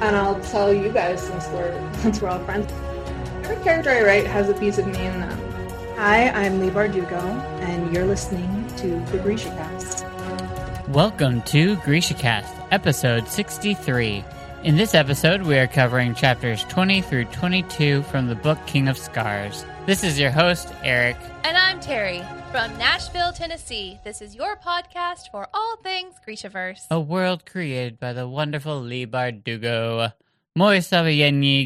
and I'll tell you guys since we're since we're all friends. Every character I write has a piece of me in them. Hi, I'm Leigh Bardugo, and you're listening to the Grisha Cast. Welcome to GrishaCast, episode 63. In this episode, we are covering chapters 20 through 22 from the book King of Scars. This is your host, Eric. And I'm Terry from Nashville, Tennessee. This is your podcast for all things Grishaverse. A world created by the wonderful Leigh Bardugo. Moi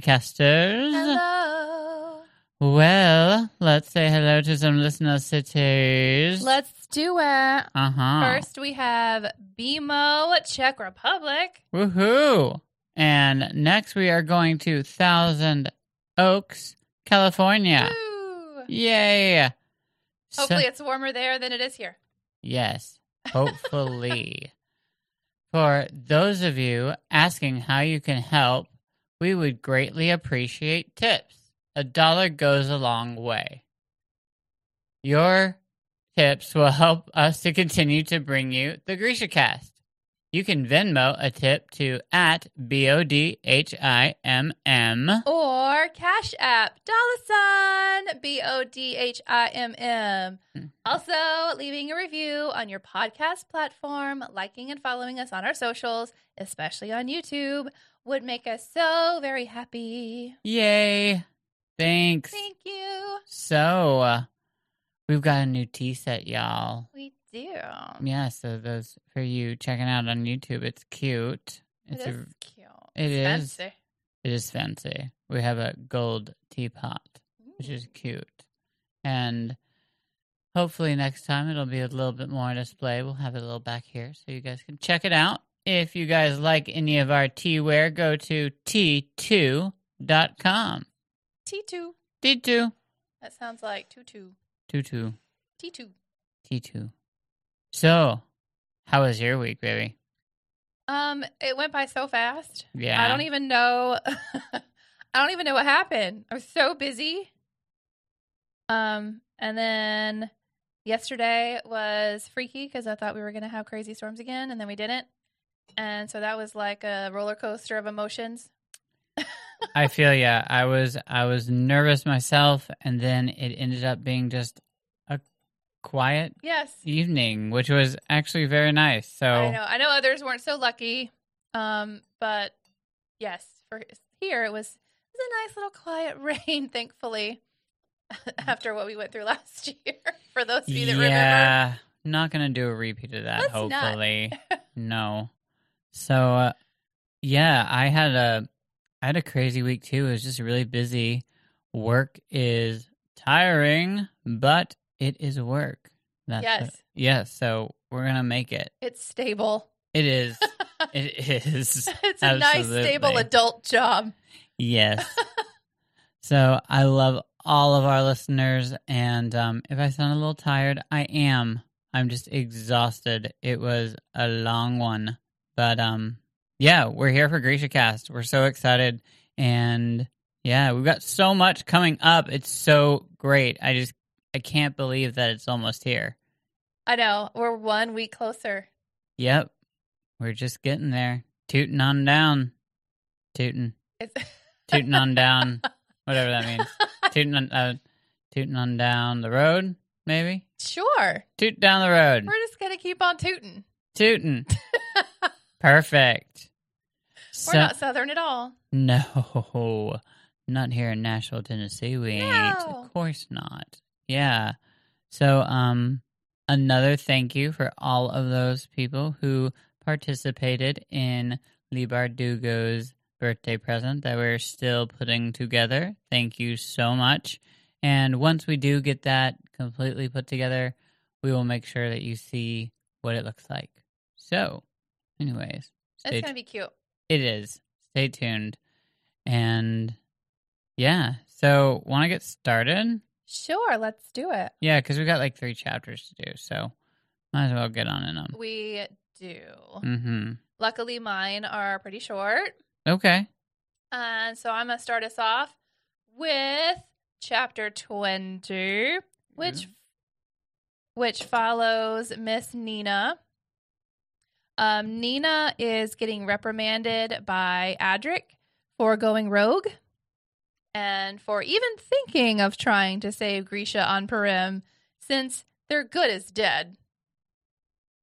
casters. Hello. Well, let's say hello to some listener cities. Let's do it. uh huh. First, we have Brno, Czech Republic. Woohoo! And next, we are going to Thousand Oaks, California. Woo. Yay! So- Hopefully, it's warmer there than it is here. Yes, hopefully. For those of you asking how you can help, we would greatly appreciate tips. A dollar goes a long way. Your tips will help us to continue to bring you the Grisha Cast. You can Venmo a tip to at B O D H I M M. Or Cash App, dollar sign, B O D H I M M. Hmm. Also, leaving a review on your podcast platform, liking and following us on our socials, especially on YouTube, would make us so very happy. Yay! Thanks. Thank you. So, uh, we've got a new tea set, y'all. We do. Yeah, so those for you checking out on YouTube, it's cute. It It's a, cute. it It's is. It is fancy. We have a gold teapot, which is cute, and hopefully next time it'll be a little bit more on display. We'll have it a little back here so you guys can check it out. If you guys like any of our tea wear, go to t2.com. T2. T2. That sounds like tutu. Tutu. T2. T2. So, how was your week, baby? Um, it went by so fast. Yeah. I don't even know. I don't even know what happened. I was so busy. Um, and then yesterday was freaky because I thought we were going to have crazy storms again, and then we didn't. And so that was like a roller coaster of emotions. I feel yeah. I was I was nervous myself, and then it ended up being just quiet Yes, evening, which was actually very nice. So I know. I know others weren't so lucky. Um, but yes, for here it was it was a nice little quiet rain, thankfully. After what we went through last year, for those of you that remember. yeah, not gonna do a repeat of that. Let's hopefully, no. So uh, yeah, I had a I had a crazy week too. It was just really busy. Work is tiring, but it is work. That's Yes. yes. So we're gonna make it. It's stable. It is. It is. it's a nice, stable adult job. Yes. so I love all of our listeners, and um, if I sound a little tired, I am. I'm just exhausted. It was a long one, but um, yeah, we're here for Grisha Cast. We're so excited, and yeah, we've got so much coming up. It's so great. I just I can't believe that it's almost here. I know. We're one week closer. Yep, we're just getting there. Tooting on down, tooting. Tooting on down, whatever that means. Tooting on, uh, tooting on down the road, maybe. sure. Toot down the road. We're just going to keep on tooting. Tooting. Perfect. We're not Southern at all. no, not here in Nashville, Tennessee. We ain't. Of course not. Yeah. So, um, another thank you for all of those people who participated in Leigh Bardugo's birthday present that we're still putting together. Thank you so much. And once we do get that completely put together, we will make sure that you see what it looks like. So, anyways, that's going to be cute. it is. Stay tuned. And yeah, so want to get started? Sure. Let's do it. Yeah, because we got like three chapters to do, so might as well get on in them. We do. Mm-hmm. Luckily, mine are pretty short. Okay. And so I'm going to start us off with chapter 20, which which follows Miss Nina. Um, Nina is getting reprimanded by Adrik for going rogue and for even thinking of trying to save Grisha on Parem since they're good is dead.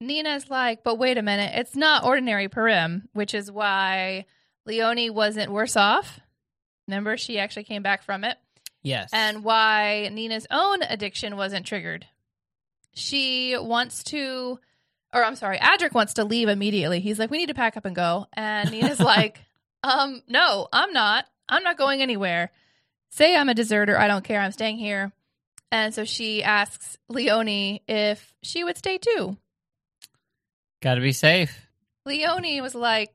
Nina's like, but wait a minute, it's not ordinary Parem, which is why Leoni wasn't worse off. Remember, she actually came back from it Yes. and why Nina's own addiction wasn't triggered. She wants to, or I'm sorry, Adrik wants to leave immediately. He's like, we need to pack up and go. And Nina's like, um, no, I'm not. I'm not going anywhere. Say I'm a deserter. I don't care. I'm staying here. And so she asks Leoni if she would stay too. Gotta be safe. Leoni was like,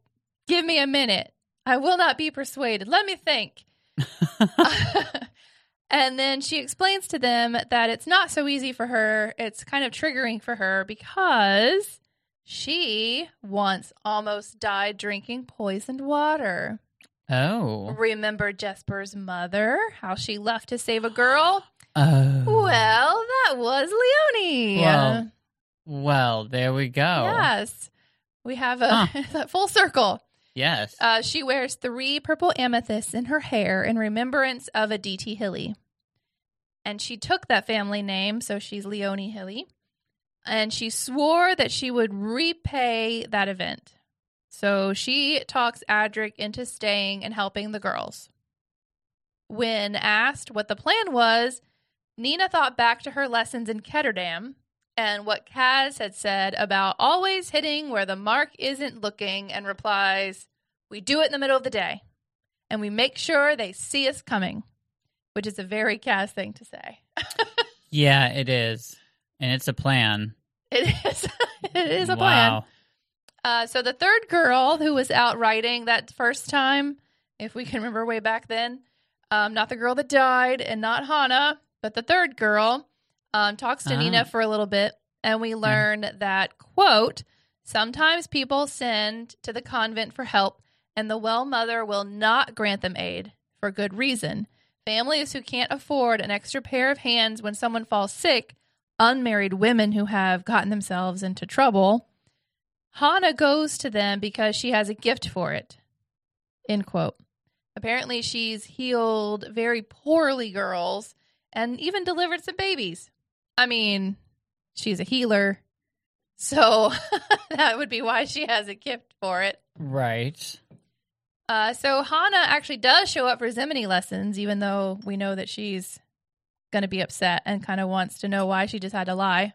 give me a minute. I will not be persuaded. Let me think. and then she explains to them that it's not so easy for her. It's kind of triggering for her because she once almost died drinking poisoned water. Oh. Remember Jesper's mother, how she left to save a girl? Oh. Well, that was Leoni. Well, Well, there we go. yes. We have a full circle. Yes. Uh, she wears three purple amethysts in her hair in remembrance of Aditi Hilli. And she took that family name, so she's Leoni Hilli. And she swore that she would repay that event. So she talks Adrik into staying and helping the girls. When asked what the plan was, Nina thought back to her lessons in Ketterdam and what Kaz had said about always hitting where the mark isn't looking and replies, We do it in the middle of the day and we make sure they see us coming, which is a very Kaz thing to say. yeah, it is. And it's a plan. It is. it is a plan. Uh, so the third girl who was out riding that first time, if we can remember way back then, um, not the girl that died and not Hanne, but the third girl, um, talks to Ah. Nina for a little bit, and we learn that quote sometimes people send to the convent for help, and the well mother will not grant them aid for good reason. Families who can't afford an extra pair of hands when someone falls sick, unmarried women who have gotten themselves into trouble. Hanne goes to them because she has a gift for it. End quote. Apparently, she's healed very poorly girls and even delivered some babies. I mean, she's a healer. So that would be why she has a gift for it. Right. Uh, so Hanne actually does show up for Zemeni lessons, even though we know that she's going to be upset and kind of wants to know why she just had to lie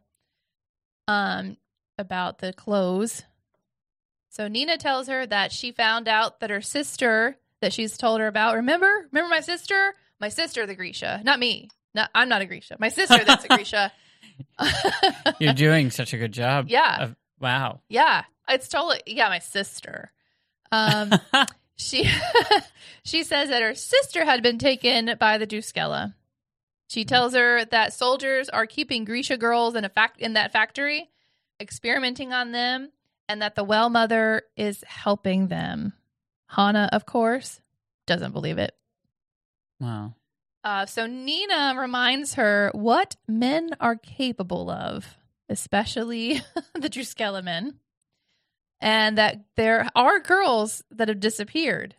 um, about the clothes. So Nina tells her that she found out that her sister that she's told her about. Remember, remember my sister, my sister, the Grisha, not me. Not I'm not a Grisha. My sister, that's a Grisha. You're doing such a good job. Yeah. of- wow. yeah, it's totally yeah, my sister. Um, she she says that her sister had been taken by the Drüskelle. She tells her that soldiers are keeping Grisha girls in a fact in that factory, experimenting on them, and that the well mother is helping them. Hanne, of course, doesn't believe it. wow. Uh, so Nina reminds her what men are capable of, especially the Drüskelle men, and that there are girls that have disappeared.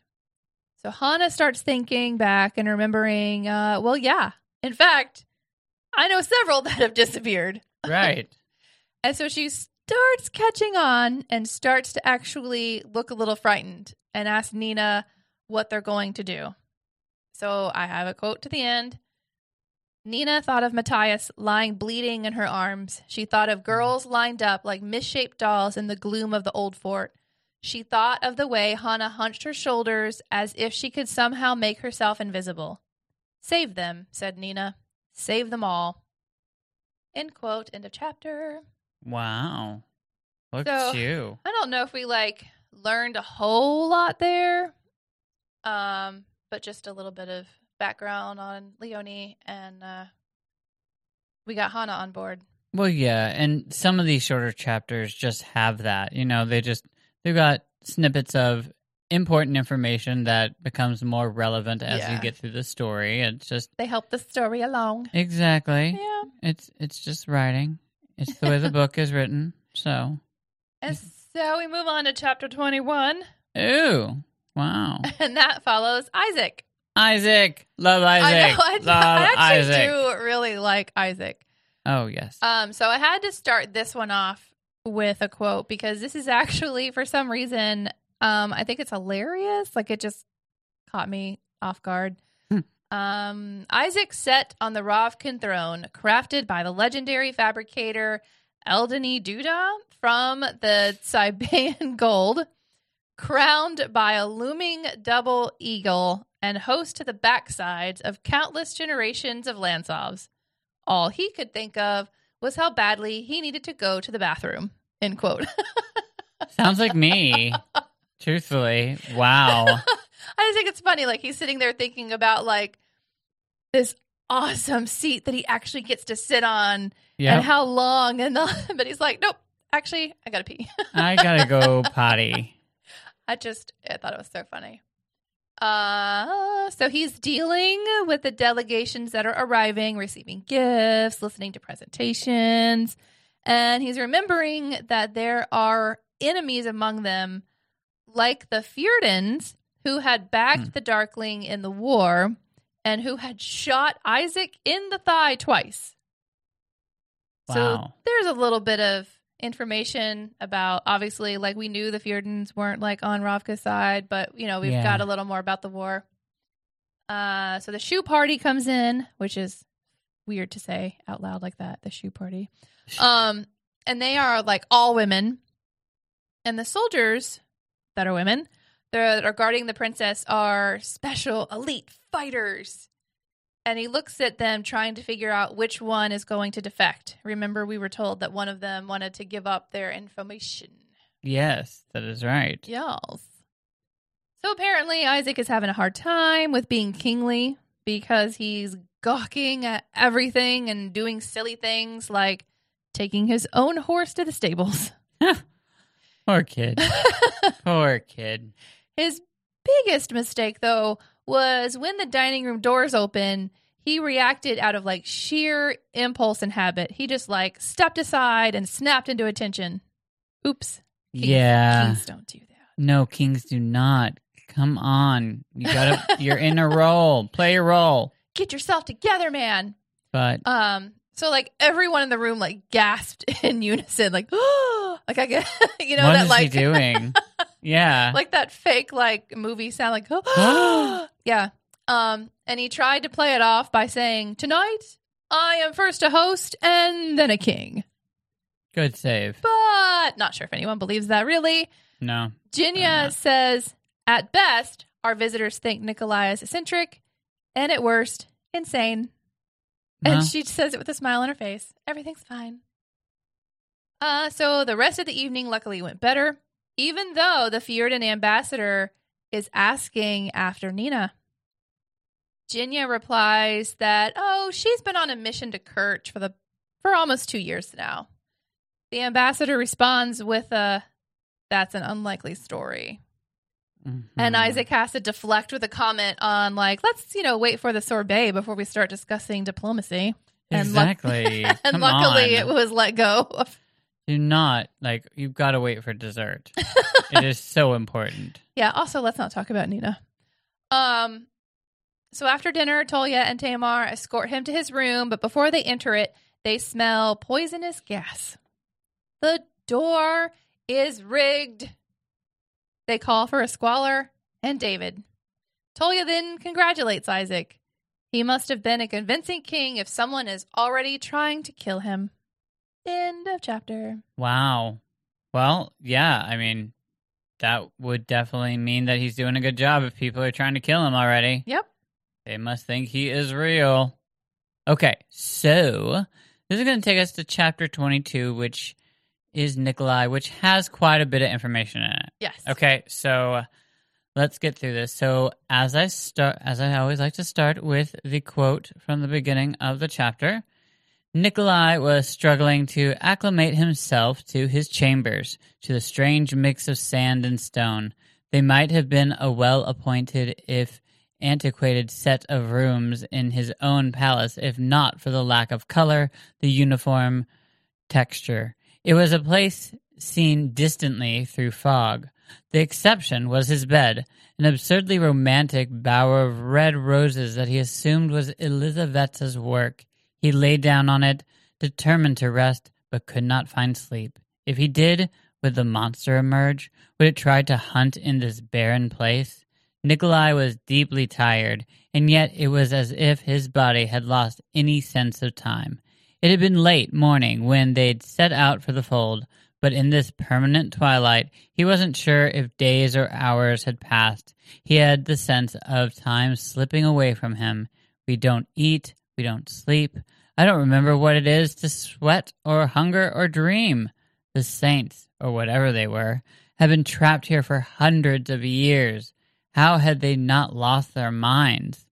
So Hanne starts thinking back and remembering, uh, well, yeah, in fact, I know several that have disappeared. Right. And so she starts catching on and starts to actually look a little frightened and ask Nina what they're going to do. So I have a quote to the end. Nina thought of Matthias lying bleeding in her arms. She thought of girls lined up like misshaped dolls in the gloom of the old fort. She thought of the way Hanne hunched her shoulders as if she could somehow make herself invisible. Save them, said Nina. Save them all. End quote. End of chapter. Wow. Look So- at you. I don't know if we like learned a whole lot there, um, but just a little bit of background on Leoni, and uh, we got Hanne on board. Well, yeah, and some of these shorter chapters just have that. You know, they just they've got snippets of important information that becomes more relevant as you get through the story. It's just They help the story along. exactly. Yeah, It's it's just writing. It's the way the book is written. So and So we move on to chapter 21, Ooh, wow. and that follows Isaac. Isaac, love I Isaac, know. I, love I actually Isaac. do really like Isaac. Oh yes. Um, so I had to start this one off with a quote because this is actually, for some reason, um, I think it's hilarious. Like it just caught me off guard. Um, Isaac set on the Ravkan throne, crafted by the legendary fabricator Eldony Duda from the Siberian gold, crowned by a looming double eagle, and host to the backsides of countless generations of Lantsovs. All he could think of was how badly he needed to go to the bathroom. End quote. Sounds like me. Truthfully, wow. I just think it's funny. Like he's sitting there thinking about like this awesome seat that he actually gets to sit on Yeah, and how long and the, but he's like, nope, actually, I gotta pee. I gotta go potty. I just I thought it was so funny. Uh, so he's dealing with the delegations that are arriving, receiving gifts, listening to presentations, and he's remembering that there are enemies among them, like the Fjerdans, who had backed Hmm. the Darkling in the war and who had shot Isaac in the thigh twice. Wow. So there's a little bit of information about obviously like we knew the Fjerdans weren't like on Ravka's side, but you know, we've Yeah. got a little more about the war. Uh so the Shu party comes in, which is weird to say out loud like that, the Shu party. Um and they are like all women. And the soldiers that are women that are guarding the princess are special elite fighters and he looks at them trying to figure out which one is going to defect. Remember, we were told that one of them wanted to give up their information. Yes, that is right. Yes. So apparently, Isaac is having a hard time with being kingly because he's gawking at everything and doing silly things like taking his own horse to the stables. Poor kid. Poor kid. His biggest mistake, though, was when the dining room doors open, he reacted out of like sheer impulse and habit. He just like stepped aside and snapped into attention. Oops. Kings- Yeah. Kings don't do that. No, kings do not. Come on. You gotta you're in a role. Play a role. Get yourself together, man. But Um, so like everyone in the room like gasped in unison, like, oh like I get, you know, what that is like, he doing? yeah. like that fake like movie sound, like, oh yeah. Um, and he tried to play it off by saying, "Tonight, I am first a host and then a king." Good save. But not sure if anyone believes that really. No. Genya says, at best, our visitors think Nikolai is eccentric, and at worst, insane. No. And she says it with a smile on her face. Everything's fine. Uh, so the rest of the evening luckily went better, even though the Fjerdan ambassador is asking after Nina. Genya replies that, oh, she's been on a mission to Kerch for the for almost two years now. The ambassador responds with a that's an unlikely story. And Mhm. Isaac has to deflect with a comment on like, let's, you know, wait for the sorbet before we start discussing diplomacy. and luck- Exactly. and luckily on. it was let go. of- Do not like you've got to wait for dessert. it is so important. yeah, also let's not talk about Nina. Um so after dinner, Tolia and Tamar escort him to his room, but before they enter it, they smell poisonous gas. The door is rigged. They call for a Squaller and David. Tolia then congratulates Isaac. He must have been a convincing king if someone is already trying to kill him. End of chapter. Wow. Well, yeah, I mean that would definitely mean that he's doing a good job if people are trying to kill him already. Yep. They must think he is real. Okay, so this is going to take us to chapter 22, which is Nikolai, which has quite a bit of information in it. Yes. Okay, so let's get through this. So as I start, as I always like to start with the quote from the beginning of the chapter, Nikolai was struggling to acclimate himself to his chambers, to the strange mix of sand and stone. They might have been a well-appointed, if antiquated, set of rooms in his own palace, if not for the lack of color, the uniform texture. It was a place seen distantly through fog. The exception was his bed, an absurdly romantic bower of red roses that he assumed was Elizaveta's work. He lay down on it, determined to rest, but could not find sleep. If he did, would the monster emerge? Would it try to hunt in this barren place? Nikolai was deeply tired, and yet it was as if his body had lost any sense of time. It had been late morning when they'd set out for the fold, but in this permanent twilight, he wasn't sure if days or hours had passed. He had the sense of time slipping away from him. We don't eat, we don't sleep. I don't remember what it is to sweat or hunger or dream. The saints, or whatever they were, had been trapped here for hundreds of years. How had they not lost their minds?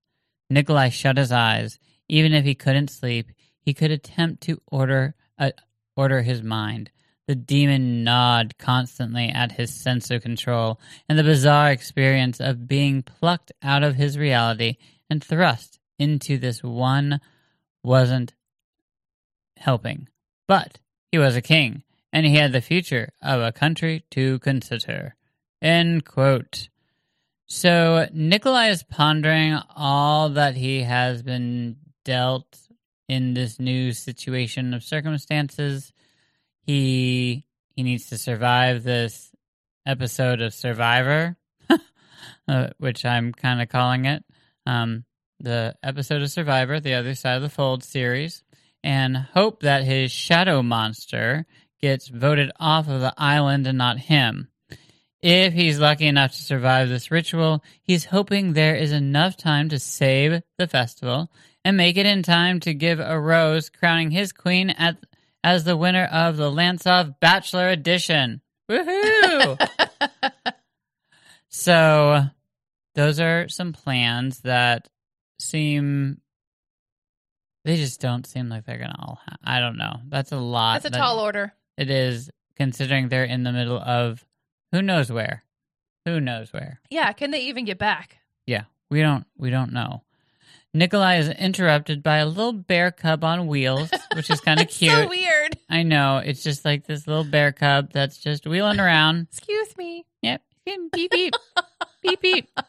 Nikolai shut his eyes. Even if he couldn't sleep, he could attempt to order uh, order his mind. The demon gnawed constantly at his sense of control, and the bizarre experience of being plucked out of his reality and thrust into this one wasn't helping. But he was a king, and he had the future of a country to consider. End quote. So Nikolai is pondering all that he has been dealt in this new situation of circumstances. He he needs to survive this episode of Survivor, uh, which I'm kind of calling it. Um, the episode of Survivor, the other side of the fold series, and hope that his shadow monster gets voted off of the island and not him. If he's lucky enough to survive this ritual, he's hoping there is enough time to save the festival and make it in time to give a rose crowning his queen at, as the winner of the Lantsov Bachelor Edition. Woohoo! so, those are some plans that seem. They just don't seem like they're gonna all. Ha- I don't know. That's a lot. That's a that- tall order. It is, considering they're in the middle of who knows where. Who knows where? Yeah, can they even get back? Yeah, we don't we don't know. Nikolai is interrupted by a little bear cub on wheels, which is kind of cute. so weird. I know. It's just like this little bear cub that's just wheeling around. Excuse me. Yep. Beep beep. beep beep.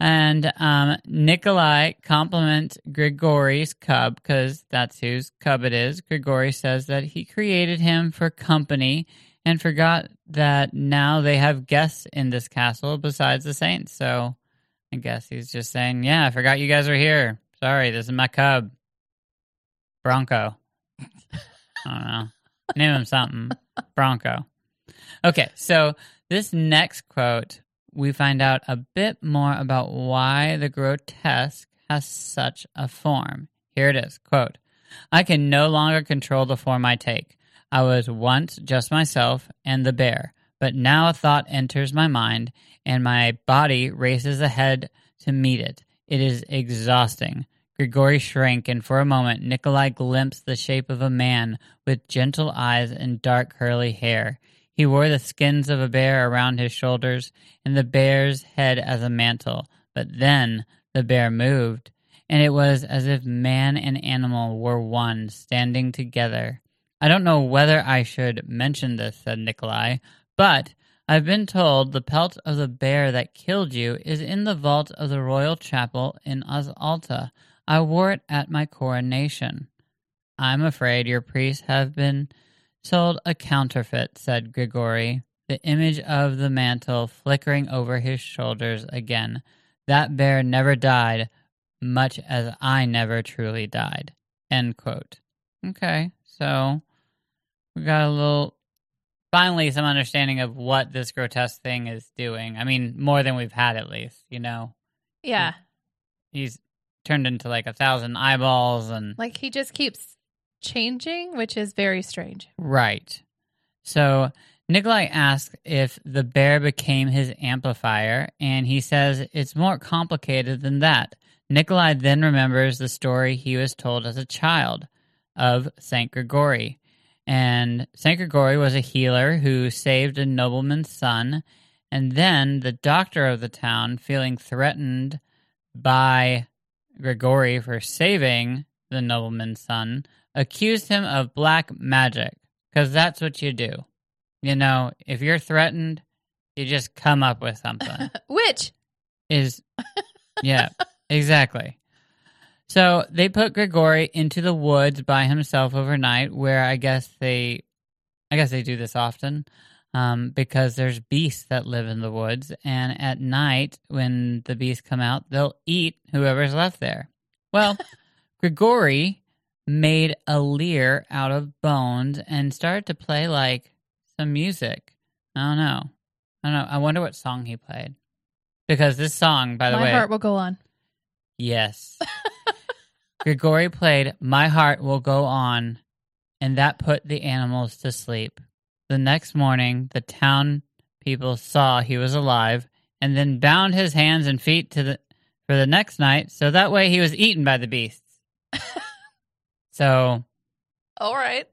And um, Nikolai compliments Grigori's cub because that's whose cub it is. Grigori says that he created him for company and forgot that now they have guests in this castle besides the saints. So I guess he's just saying, Yeah, I forgot you guys are here. Sorry, this is my cub. Bronco. I don't know. Name him something. Bronco. Okay, so this next quote, we find out a bit more about why the grotesque has such a form. Here it is quote, I can no longer control the form I take. I was once just myself and the bear, but now a thought enters my mind and my body races ahead to meet it. It is exhausting. Grigori shrank, and for a moment Nikolai glimpsed the shape of a man with gentle eyes and dark curly hair. He wore the skins of a bear around his shoulders and the bear's head as a mantle. But then the bear moved, and it was as if man and animal were one, standing together. I don't know whether I should mention this, said Nikolai, but I've been told the pelt of the bear that killed you is in the vault of the royal chapel in Alta. I wore it at my coronation. I'm afraid your priests have been sold a counterfeit, said Grigori, the image of the mantle flickering over his shoulders again. That bear never died, much as I never truly died. End quote. Okay, so we got a little, finally, some understanding of what this grotesque thing is doing. I mean, more than we've had, at least, you know? Yeah. He's turned into like a thousand eyeballs and. Like he just keeps changing, which is very strange. Right. So Nikolai asks if the bear became his amplifier, and he says it's more complicated than that. Nikolai then remembers the story he was told as a child of St. Grigori. And St. Grigori was a healer who saved a nobleman's son. And then the doctor of the town, feeling threatened by Grigori for saving the nobleman's son, accused him of black magic because that's what you do. You know, if you're threatened, you just come up with something. Which is yeah, exactly. So they put Grigori into the woods by himself overnight, where I guess they, I guess they do this often, um, because there's beasts that live in the woods, and at night when the beasts come out, they'll eat whoever's left there. Well, Grigori made a lyre out of bones and started to play like some music. I don't know. I don't know. I wonder what song he played. Because this song, by the my way, heart will go on. yes. Grigori played My Heart Will Go On, and that put the animals to sleep. The next morning, the town people saw he was alive and then bound his hands and feet to the for the next night, so that way he was eaten by the beasts. so All right.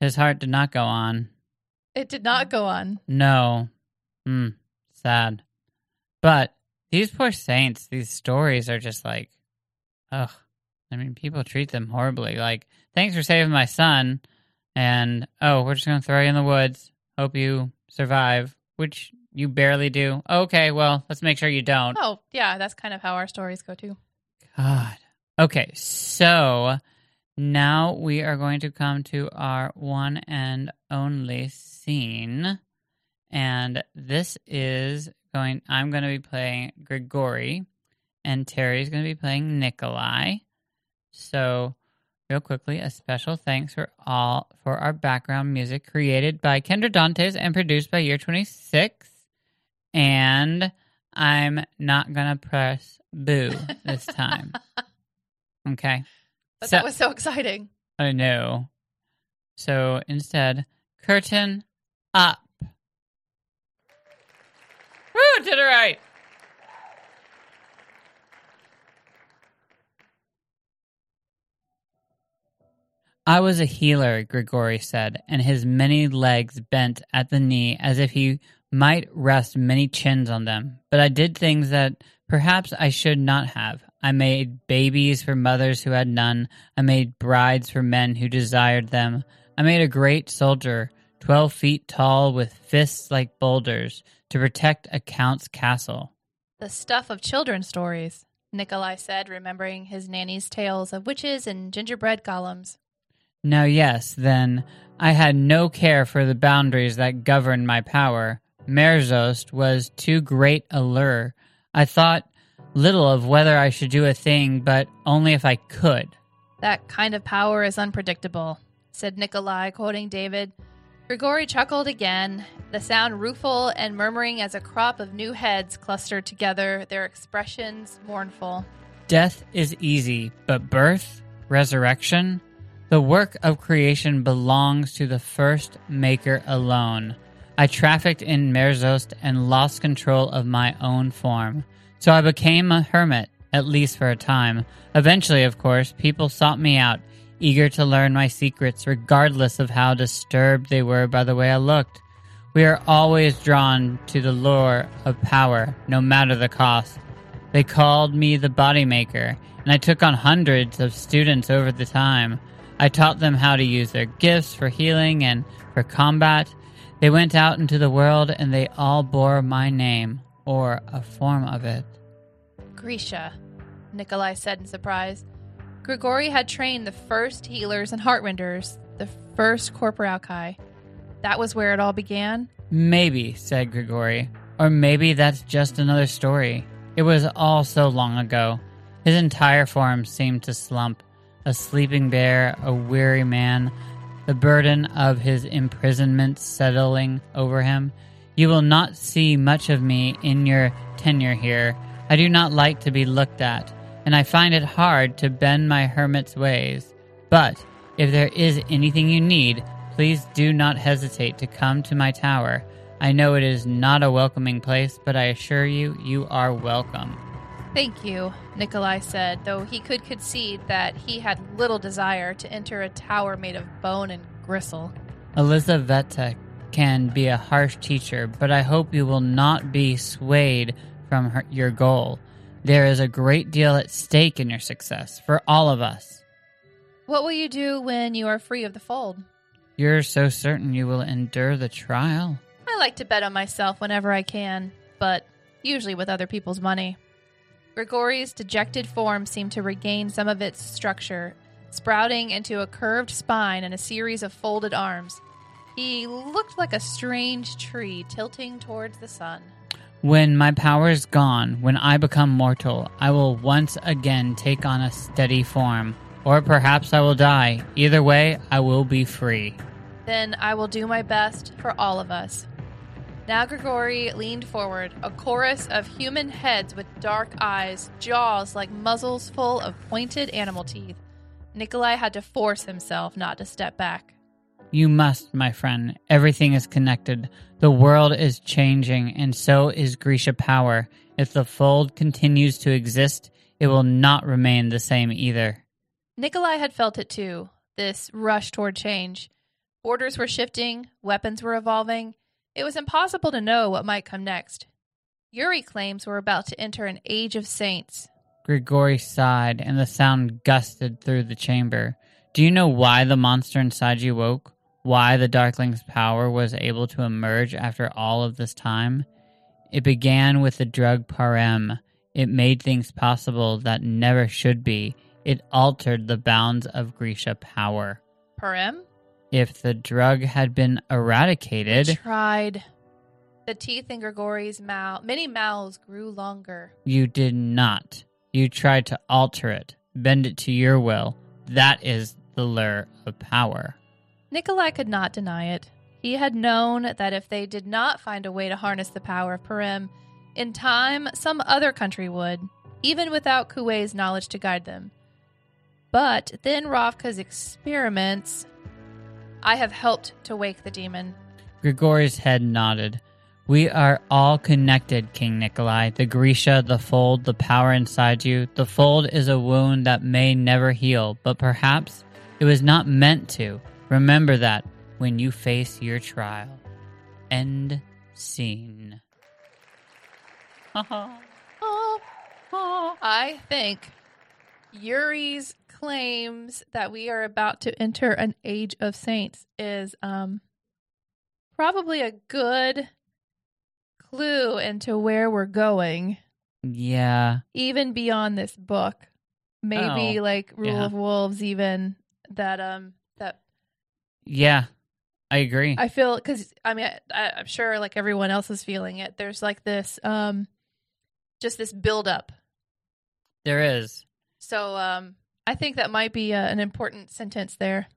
his heart did not go on. It did not go on. No. Hmm. Sad. But these poor saints, these stories are just like, ugh. I mean, people treat them horribly. Like, thanks for saving my son. And, oh, we're just going to throw you in the woods. Hope you survive, which you barely do. Okay, well, let's make sure you don't. Oh, yeah, that's kind of how our stories go too. God. Okay, so now we are going to come to our one and only scene. And this is going, I'm going to be playing Grigori, and Terry's going to be playing Nikolai. So, real quickly, a special thanks for all for our background music created by Kendra Dantes and produced by Year 26. And I'm not going to press boo this time. Okay. But So- that was so exciting. I know. So instead, curtain up. Woo, did it right. I was a healer, Grigori said, and his many legs bent at the knee as if he might rest many chins on them. But I did things that perhaps I should not have. I made babies for mothers who had none. I made brides for men who desired them. I made a great soldier, twelve feet tall, with fists like boulders, to protect a count's castle. The stuff of children's stories, Nikolai said, remembering his nanny's tales of witches and gingerbread golems. Now, yes, then, I had no care for the boundaries that governed my power. Merzost was too great a lure. I thought little of whether I should do a thing, but only if I could. That kind of power is unpredictable, said Nikolai, quoting David. Grigori chuckled again, the sound rueful and murmuring as a crop of new heads clustered together, their expressions mournful. Death is easy, but birth, resurrection, the work of creation belongs to the first maker alone. I trafficked in Merzost and lost control of my own form. So I became a hermit, at least for a time. Eventually, of course, people sought me out, eager to learn my secrets, regardless of how disturbed they were by the way I looked. We are always drawn to the lure of power, no matter the cost. They called me the body maker, and I took on hundreds of students over the time. I taught them how to use their gifts for healing and for combat. They went out into the world and they all bore my name, or a form of it. Grisha, Nikolai said in surprise. Grigori had trained the first healers and heartrenders, the first Corporalki. That was where it all began. Maybe, said Grigori. Or maybe that's just another story. It was all so long ago. His entire form seemed to slump. A sleeping bear, a weary man, the burden of his imprisonment settling over him. You will not see much of me in your tenure here. I do not like to be looked at, and I find it hard to bend my hermit's ways. But if there is anything you need, please do not hesitate to come to my tower. I know it is not a welcoming place, but I assure you, you are welcome. Thank you, Nikolai said, though he could concede that he had little desire to enter a tower made of bone and gristle. Elizaveta can be a harsh teacher, but I hope you will not be swayed from her, your goal. There is a great deal at stake in your success for all of us. What will you do when you are free of the fold? You're so certain you will endure the trial. I like to bet on myself whenever I can, but usually with other people's money. Grigori's dejected form seemed to regain some of its structure, sprouting into a curved spine and a series of folded arms. He looked like a strange tree tilting towards the sun. When my power is gone, when I become mortal, I will once again take on a steady form. Or perhaps I will die. Either way, I will be free. Then I will do my best for all of us. Now Grigori leaned forward, a chorus of human heads with dark eyes, jaws like muzzles full of pointed animal teeth. Nikolai had to force himself not to step back. You must, my friend. Everything is connected. The world is changing, and so is Grisha power. If the fold continues to exist, it will not remain the same either. Nikolai had felt it too this rush toward change. Borders were shifting, weapons were evolving. It was impossible to know what might come next. Yuri claims we're about to enter an age of saints. Grigori sighed, and the sound gusted through the chamber. Do you know why the monster inside you woke? Why the Darkling's power was able to emerge after all of this time? It began with the drug Parem. It made things possible that never should be. It altered the bounds of Grisha power. Parem? If the drug had been eradicated, Tried. The teeth in Grigori's mouth, many mouths grew longer. you did not. You tried to alter it, bend it to your will. That is the lure of power. Nikolai could not deny it. He had known that if they did not find a way to harness the power of Parem, in time some other country would, even without Kuwei's knowledge to guide them. But then Ravka's experiments. I have helped to wake the demon. Grigori's head nodded. We are all connected, King Nikolai. The Grisha, the fold, the power inside you. The fold is a wound that may never heal, but perhaps it was not meant to. Remember that when you face your trial. End scene. I think Yuri's claims that we are about to enter an age of saints is um probably a good clue into where we're going, yeah. even beyond this book. Maybe Oh, like Rule yeah. of Wolves, even that um that Yeah. I agree. I feel because I mean I, I'm sure like everyone else is feeling it. There's like this um just this buildup. there is. So um, I think that might be uh, an important sentence there.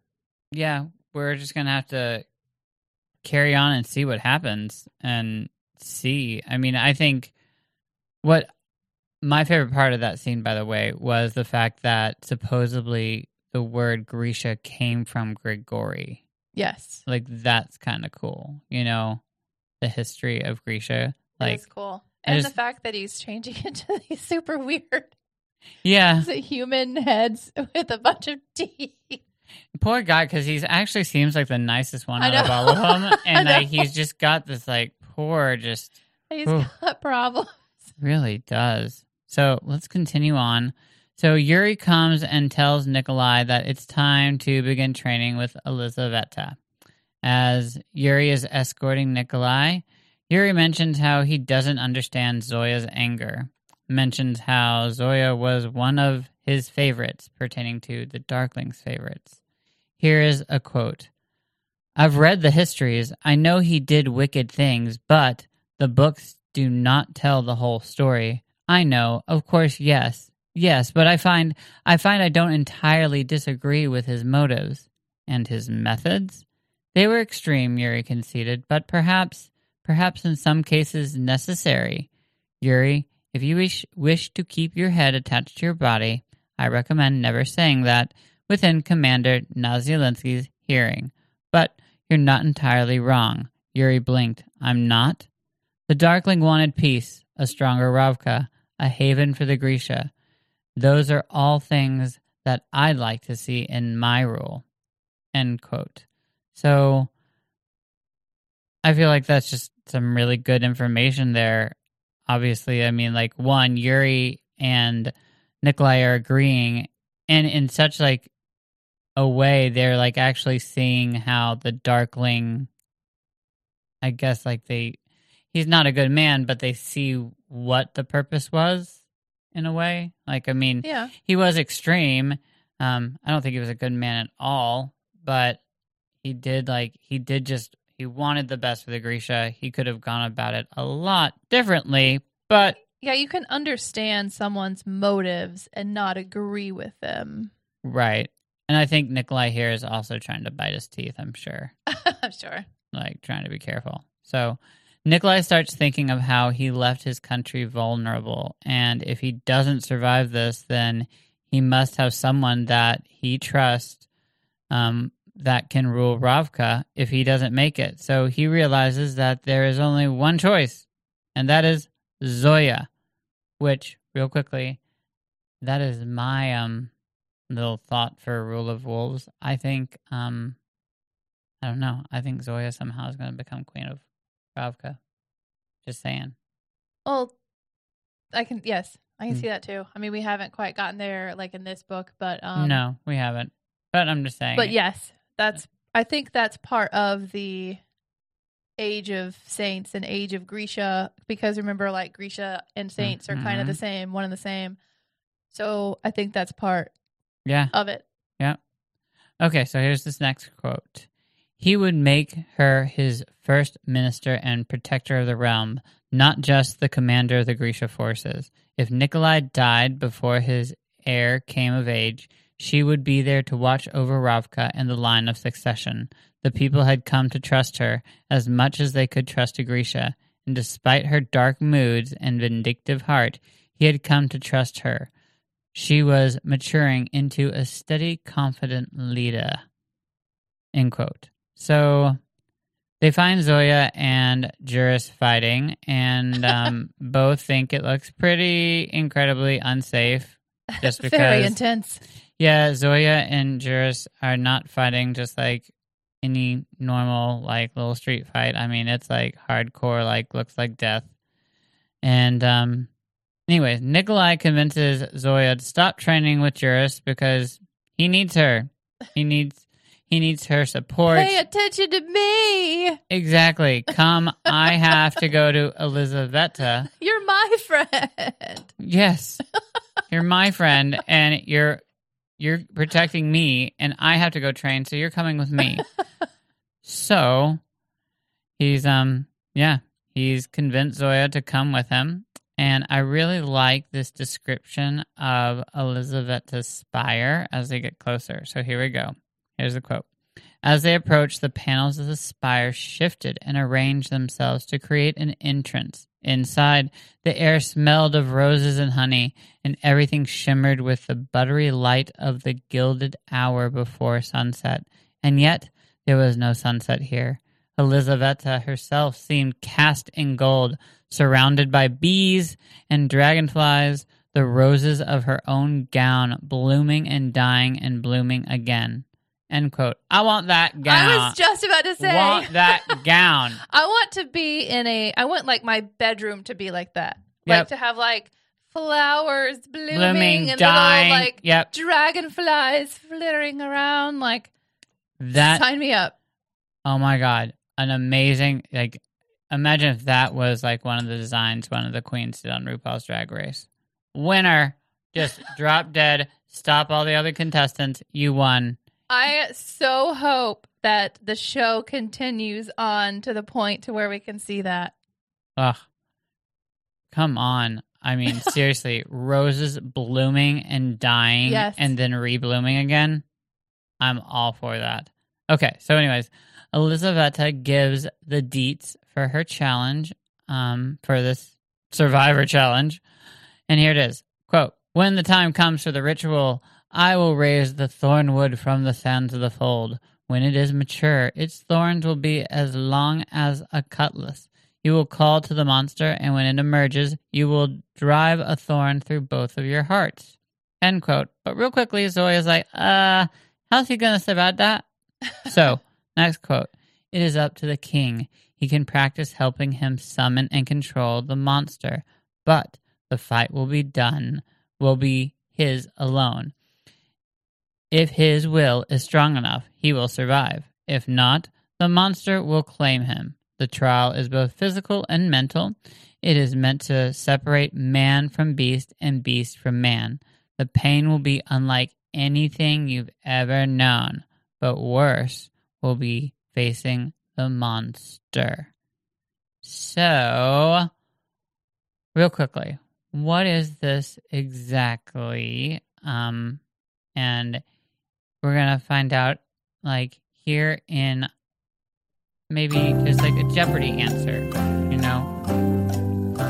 yeah, we're just gonna have to carry on and see what happens and see. I mean, I think what my favorite part of that scene, by the way, was the fact that supposedly the word Grisha came from Grigori. Yes, Like that's kind of cool, you know, the history of Grisha. Like, that's cool. And the fact that he's changing into these super weird yeah, human heads with a bunch of teeth. poor guy, because he's actually seems like the nicest one out of all of them, and like he's just got this like poor, just He's Ooh. got problems. Really does. So let's continue on. So Yuri comes and tells Nikolai that it's time to begin training with Elizaveta. As Yuri is escorting Nikolai, Yuri mentions how he doesn't understand Zoya's anger. Mentions how Zoya was one of his favorites, pertaining to the Darkling's favorites. Here is a quote I've read the histories. I know he did wicked things, but the books do not tell the whole story. I know, of course, yes. Yes, but I find I find I don't entirely disagree with his motives and his methods. They were extreme, Yuri conceded, but perhaps perhaps in some cases necessary. Yuri, if you wish wish to keep your head attached to your body, I recommend never saying that within Commander Nazyalensky's hearing. But you're not entirely wrong. Yuri blinked. I'm not? The Darkling wanted peace, a stronger Ravka, a haven for the Grisha. Those are all things that I'd like to see in my rule. End quote. So I feel like that's just some really good information there. Obviously, I mean, like, one, Yuri and Nikolai are agreeing, and in such like a way, they're like actually seeing how the Darkling, I guess, like they, he's not a good man, but they see what the purpose was in a way. Like, I mean, Yeah. he was extreme. Um, I don't think he was a good man at all, but he did like he did just he wanted the best for the Grisha. He could have gone about it a lot differently, but Yeah, you can understand someone's motives and not agree with them. right. And I think Nikolai here is also trying to bite his teeth. I'm sure, I'm sure. like trying to be careful. So Nikolai starts thinking of how he left his country vulnerable, and if he doesn't survive this, then he must have someone that he trusts um, that can rule Ravka if he doesn't make it. So he realizes that there is only one choice, and that is Zoya, which, real quickly, that is my um little thought for Rule of Wolves. I think um I don't know. I think Zoya somehow is going to become queen of Ravka. Just saying. Well, I can yes, I can Hmm. see that too. I mean, we haven't quite gotten there like in this book, but um no, we haven't. But I'm just saying. But yes, that's I think that's part of the age of saints and age of Grisha because remember like Grisha and saints are kind of the Mhm. same, one and the same. So I think that's part Yeah. of it. Yeah. Okay, so here's this next quote. He would make her his first minister and protector of the realm, not just the commander of the Grisha forces. If Nikolai died before his heir came of age, she would be there to watch over Ravka and the line of succession. The people had come to trust her as much as they could trust Grisha, and despite her dark moods and vindictive heart, he had come to trust her. She was maturing into a steady, confident leader. End quote. So they find Zoya and Juris fighting, and um, both think it looks pretty incredibly unsafe. Just because, Very intense. Yeah, Zoya and Juris are not fighting just like any normal like little street fight. I mean, it's like hardcore, like looks like death. And um anyways, Nikolai convinces Zoya to stop training with Juris because he needs her. He needs he needs her support. Pay attention to me. exactly. Come, I have to go to Elizaveta. You're my friend. Yes. You're my friend and you're you're protecting me and I have to go train, so you're coming with me. so he's um yeah, he's convinced Zoya to come with him. And I really like this description of Elizaveta's spire as they get closer. So here we go. Here's the quote. As they approached, the panels of the spire shifted and arranged themselves to create an entrance. Inside, the air smelled of roses and honey, and everything shimmered with the buttery light of the gilded hour before sunset. And yet, there was no sunset here. Elizaveta herself seemed cast in gold, surrounded by bees and dragonflies, the roses of her own gown blooming and dying and blooming again. End quote. I want that gown. I was just about to say want that gown. I want to be in a I want like my bedroom to be like that. Like to have like flowers blooming, Blooming, and dying. little like yep. dragonflies flittering around like That sign me up. Oh my god, an amazing like imagine if that was like one of the designs one of the queens did on RuPaul's Drag Race. Winner. Just drop dead, stop all the other contestants, you won. I so hope that the show continues on to the point to where we can see that. Ugh. Come on. I mean, seriously, roses blooming and dying Yes. and then reblooming again. I'm all for that. Okay, so anyways, Elizaveta gives the deets for her challenge, um, for this survivor challenge. And here it is. Quote, when the time comes for the ritual, I will raise the thornwood from the sands of the fold. When it is mature, its thorns will be as long as a cutlass. You will call to the monster, and when it emerges, you will drive a thorn through both of your hearts. End quote. But real quickly, Zoya is like, uh, how's he gonna survive that? so, next quote. It is up to the king. He can practice helping him summon and control the monster, but the fight will be done, will be his alone. If his will is strong enough, he will survive. If not, the monster will claim him. The trial is both physical and mental. It is meant to separate man from beast and beast from man. The pain will be unlike anything you've ever known, but worse will be facing the monster. So, real quickly, what is this exactly? Um, and we're gonna find out, like here in maybe just like a Jeopardy answer, you know,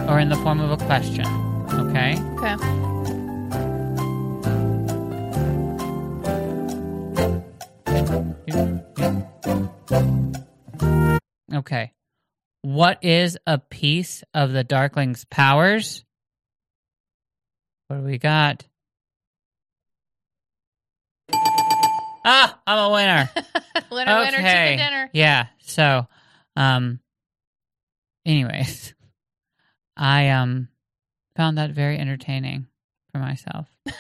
or in the form of a question. Okay. Okay. Okay. What is a piece of the Darkling's powers? What do we got? Ah, I'm a winner. winner, winner, chicken dinner. Yeah. So, um, anyways, I um found that very entertaining for myself.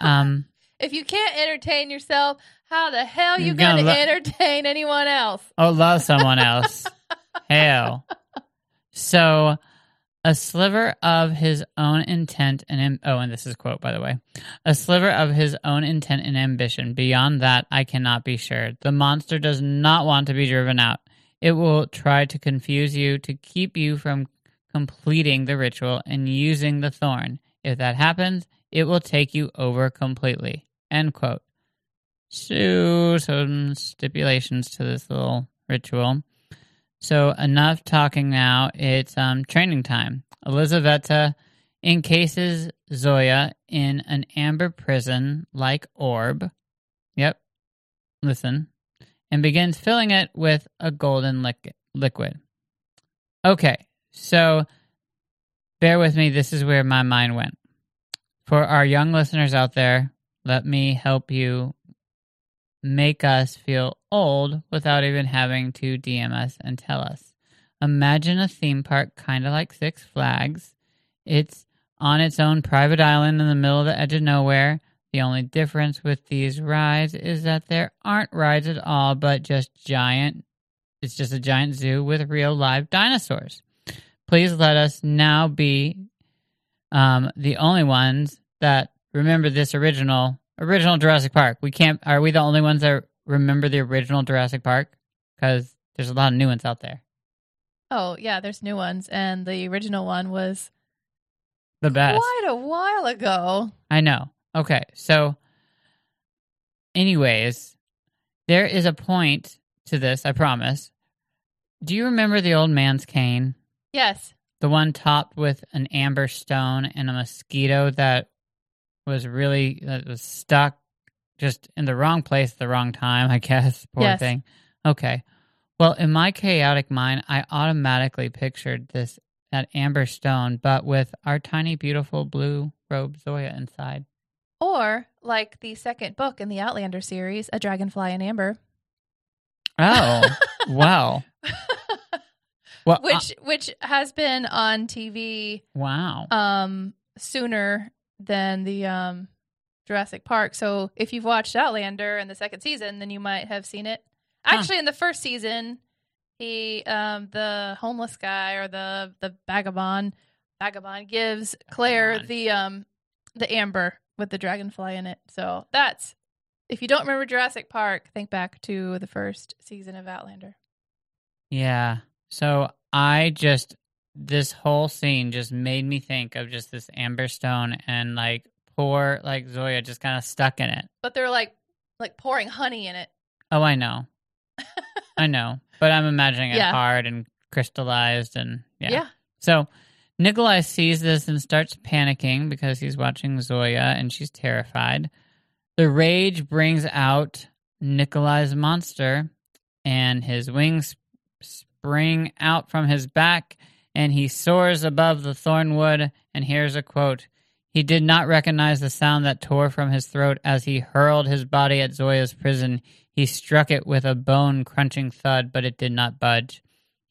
Um, If you can't entertain yourself, how the hell you gonna gonna lo- entertain anyone else? oh, love someone else. Hell. So, a sliver of his own intent and oh, and this is a quote by the way. A sliver of his own intent and ambition. Beyond that, I cannot be sure. The monster does not want to be driven out. It will try to confuse you to keep you from completing the ritual and using the thorn. If that happens, it will take you over completely. End quote. So, some stipulations to this little ritual. So, enough talking now. It's um, training time. Elizaveta encases Zoya in an amber prison like orb. Yep. Listen. And begins filling it with a golden liq- liquid. Okay. So, bear with me. This is where my mind went. For our young listeners out there, let me help you make us feel old without even having to DM us and tell us. Imagine a theme park kind of like Six Flags. It's on its own private island in the middle of the edge of nowhere. The only difference with these rides is that there aren't rides at all, but just giant. It's just a giant zoo with real live dinosaurs. Please let us now be um, the only ones that remember this original original Jurassic Park. We can't. Are we the only ones that remember the original Jurassic Park? Because there's a lot of new ones out there. Oh yeah, there's new ones, and the original one was The best. quite a while ago. I know. Okay, so, anyways, there is a point to this. I promise. Do you remember the old man's cane? Yes. The one topped with an amber stone and a mosquito that was really that was stuck just in the wrong place at the wrong time, I guess. Poor Yes. thing. Okay. Well, in my chaotic mind, I automatically pictured this that amber stone, but with our tiny, beautiful blue robe Zoya inside. Or like the second book in the Outlander series, A Dragonfly in Amber, Oh, wow. Well, uh, which which has been on TV wow. um sooner than the um Jurassic Park. So if you've watched Outlander in the second season, then you might have seen it. Huh. Actually, in the first season, he um the homeless guy or the the vagabond vagabond gives Claire Vagabond. the um the amber with the dragonfly in it. So that's if you don't remember Jurassic Park, think back to the first season of Outlander. Yeah. So I just this whole scene just made me think of just this amber stone and like poor like Zoya just kind of stuck in it. But they're like like pouring honey in it. Oh, I know. I know. But I'm imagining it Yeah. hard and crystallized and yeah. yeah. So Nikolai sees this and starts panicking because he's watching Zoya and she's terrified. The rage brings out Nikolai's monster and his wings spring out from his back and he soars above the thornwood and here's a quote. He did not recognize the sound that tore from his throat as he hurled his body at zoya's prison. He struck it with a bone crunching thud but it did not budge.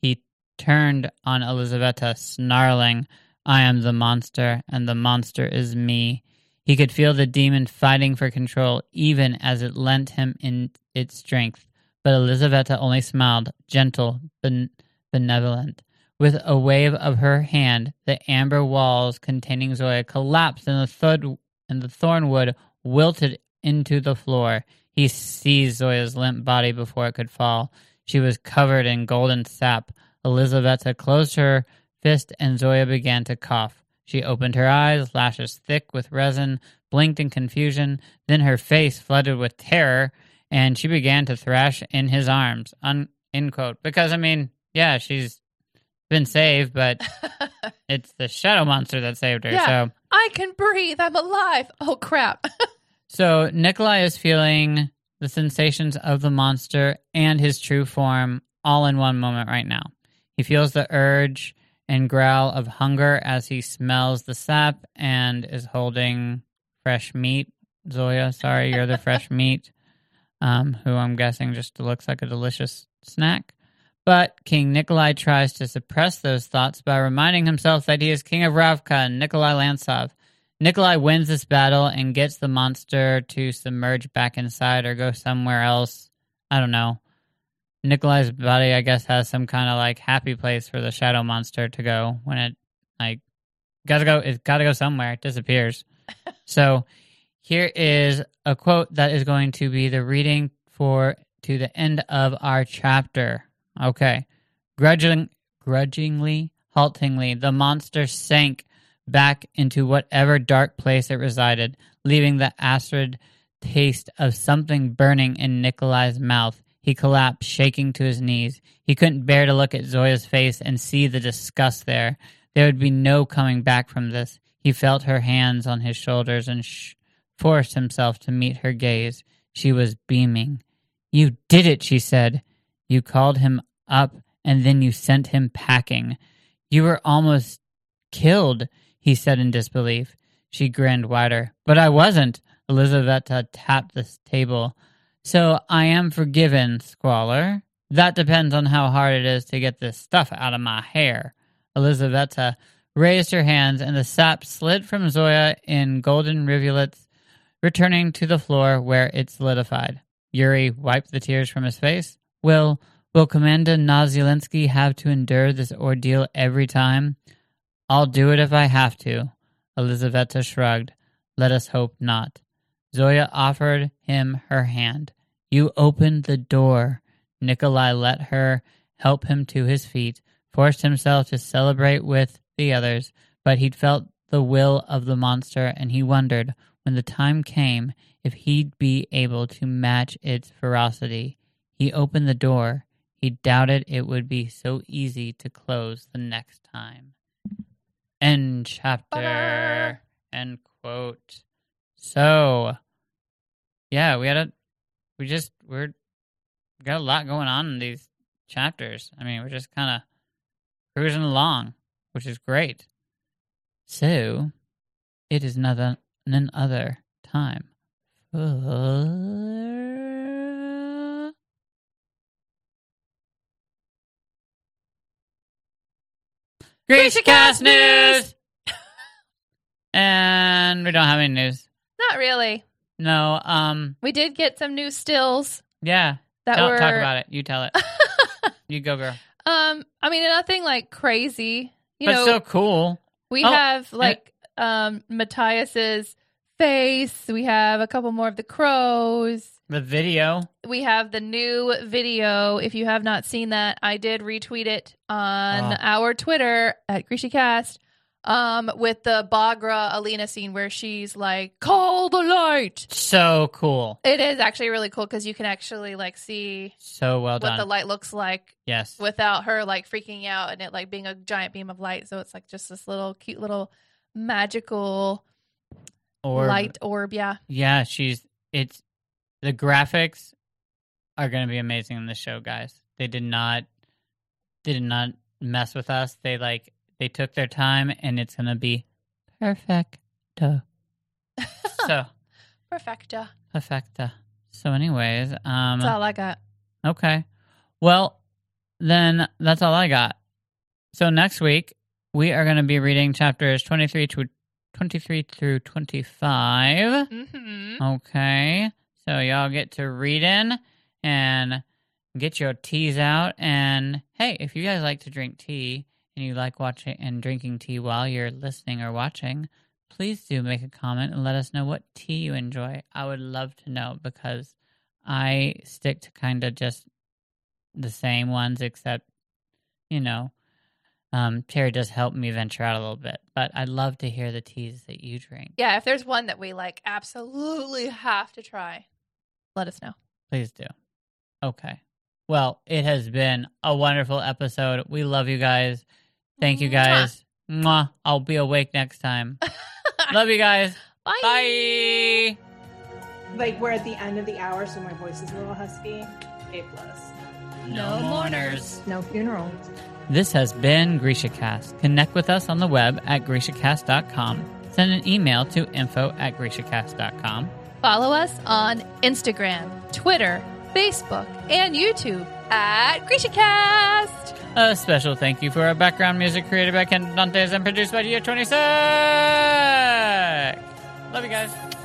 He turned on elizaveta snarling i am the monster and the monster is me. He could feel the demon fighting for control even as it lent him in its strength. But Elizaveta only smiled, gentle, ben- benevolent. With a wave of her hand, the amber walls containing Zoya collapsed and the, thud- and the thornwood wilted into the floor. He seized Zoya's limp body before it could fall. She was covered in golden sap. Elizaveta closed her fist and Zoya began to cough. She opened her eyes, lashes thick with resin, blinked in confusion, then her face flooded with terror, and she began to thrash in his arms. Un- end quote. Because, I mean, yeah, she's been saved, but it's the shadow monster that saved her. Yeah. So I can breathe. I'm alive. Oh crap. So Nikolai is feeling the sensations of the monster and his true form all in one moment right now. He feels the urge and growl of hunger as he smells the sap and is holding fresh meat. Zoya, sorry, you're the fresh meat, um, who I'm guessing just looks like a delicious snack. But King Nikolai tries to suppress those thoughts by reminding himself that he is King of Ravka and Nikolai Lantsov. Nikolai wins this battle and gets the monster to submerge back inside or go somewhere else. I don't know. Nikolai's body, I guess, has some kind of like happy place for the shadow monster to go when it like gotta go. It's gotta go somewhere. It disappears. so here is a quote that is going to be the reading for to the end of our chapter. Okay, grudging, grudgingly, haltingly, the monster sank back into whatever dark place it resided, leaving the acrid taste of something burning in Nikolai's mouth. He collapsed, shaking to his knees. He couldn't bear to look at Zoya's face and see the disgust there. There would be no coming back from this. He felt her hands on his shoulders and sh- forced himself to meet her gaze. She was beaming. You did it, she said. You called him up and then you sent him packing. You were almost killed, he said in disbelief. She grinned wider. But I wasn't. Elizaveta tapped the table. So I am forgiven, Squaller. That depends on how hard it is to get this stuff out of my hair. Elizaveta raised her hands, and the sap slid from Zoya in golden rivulets, returning to the floor where it solidified. Yuri wiped the tears from his face. Will will Commander Nazyalensky have to endure this ordeal every time? I'll do it if I have to. Elizaveta shrugged. Let us hope not. Zoya offered him her hand. You opened the door. Nikolai let her help him to his feet, forced himself to celebrate with the others, but he'd felt the will of the monster, and he wondered, when the time came, if he'd be able to match its ferocity. He opened the door. He doubted it would be so easy to close the next time. End chapter. End quote. So, yeah, we had a, we just, we're, we got a lot going on in these chapters. I mean, we're just kind of cruising along, which is great. So, it is another, another time for GrishaCast News! and we don't have any news. Not really. No, um, We did get some new stills yeah. that Tell- were Talk about it. You tell it. you go, girl. um I mean nothing like crazy. You but know, so cool. we Oh, have like um Matthias's face. We have a couple more of the crows. The video. We have the new video. If you have not seen that, I did retweet it on Oh. our Twitter at GrishaCast um, with the Bagra Alina scene where she's like, call the light. So cool. It is actually really cool because you can actually like see So well what done. the light looks like yes. without her like freaking out and it like being a giant beam of light. So it's like just this little cute little magical Or light orb. Yeah. Yeah, she's it's the graphics are going to be amazing in the show, guys. They did not they did not mess with us. They like they took their time and it's going to be perfecto. so, Perfecta. perfecta. So anyways, um That's all I got. Okay. Well, then that's all I got. So next week we are going to be reading chapters 23 to 23 through 25. Mm-hmm. Okay. So y'all get to read in and get your teas out. And hey, if you guys like to drink tea and you like watching and drinking tea while you're listening or watching, please do make a comment and let us know what tea you enjoy. I would love to know because I stick to kind of just the same ones, except, you know, um, Terry does help me venture out a little bit. But I'd love to hear the teas that you drink. Yeah, if there's one that we like absolutely have to try, let us know. Please do. Okay. Well, it has been a wonderful episode. We love you guys. Thank you guys. Mwah. I'll be awake next time. love you guys. Bye. Bye. Like we're at the end of the hour, so my voice is a little husky. A plus. No mourners. No funerals. This has been GrishaCast. Connect with us on the web at GrishaCast.com. Send an email to info at GrishaCast.com. Follow us on Instagram, Twitter, Facebook, and YouTube at GrishaCast. A special thank you for our background music created by Ken Dantes and produced by Year 26. Love you guys. Sucks.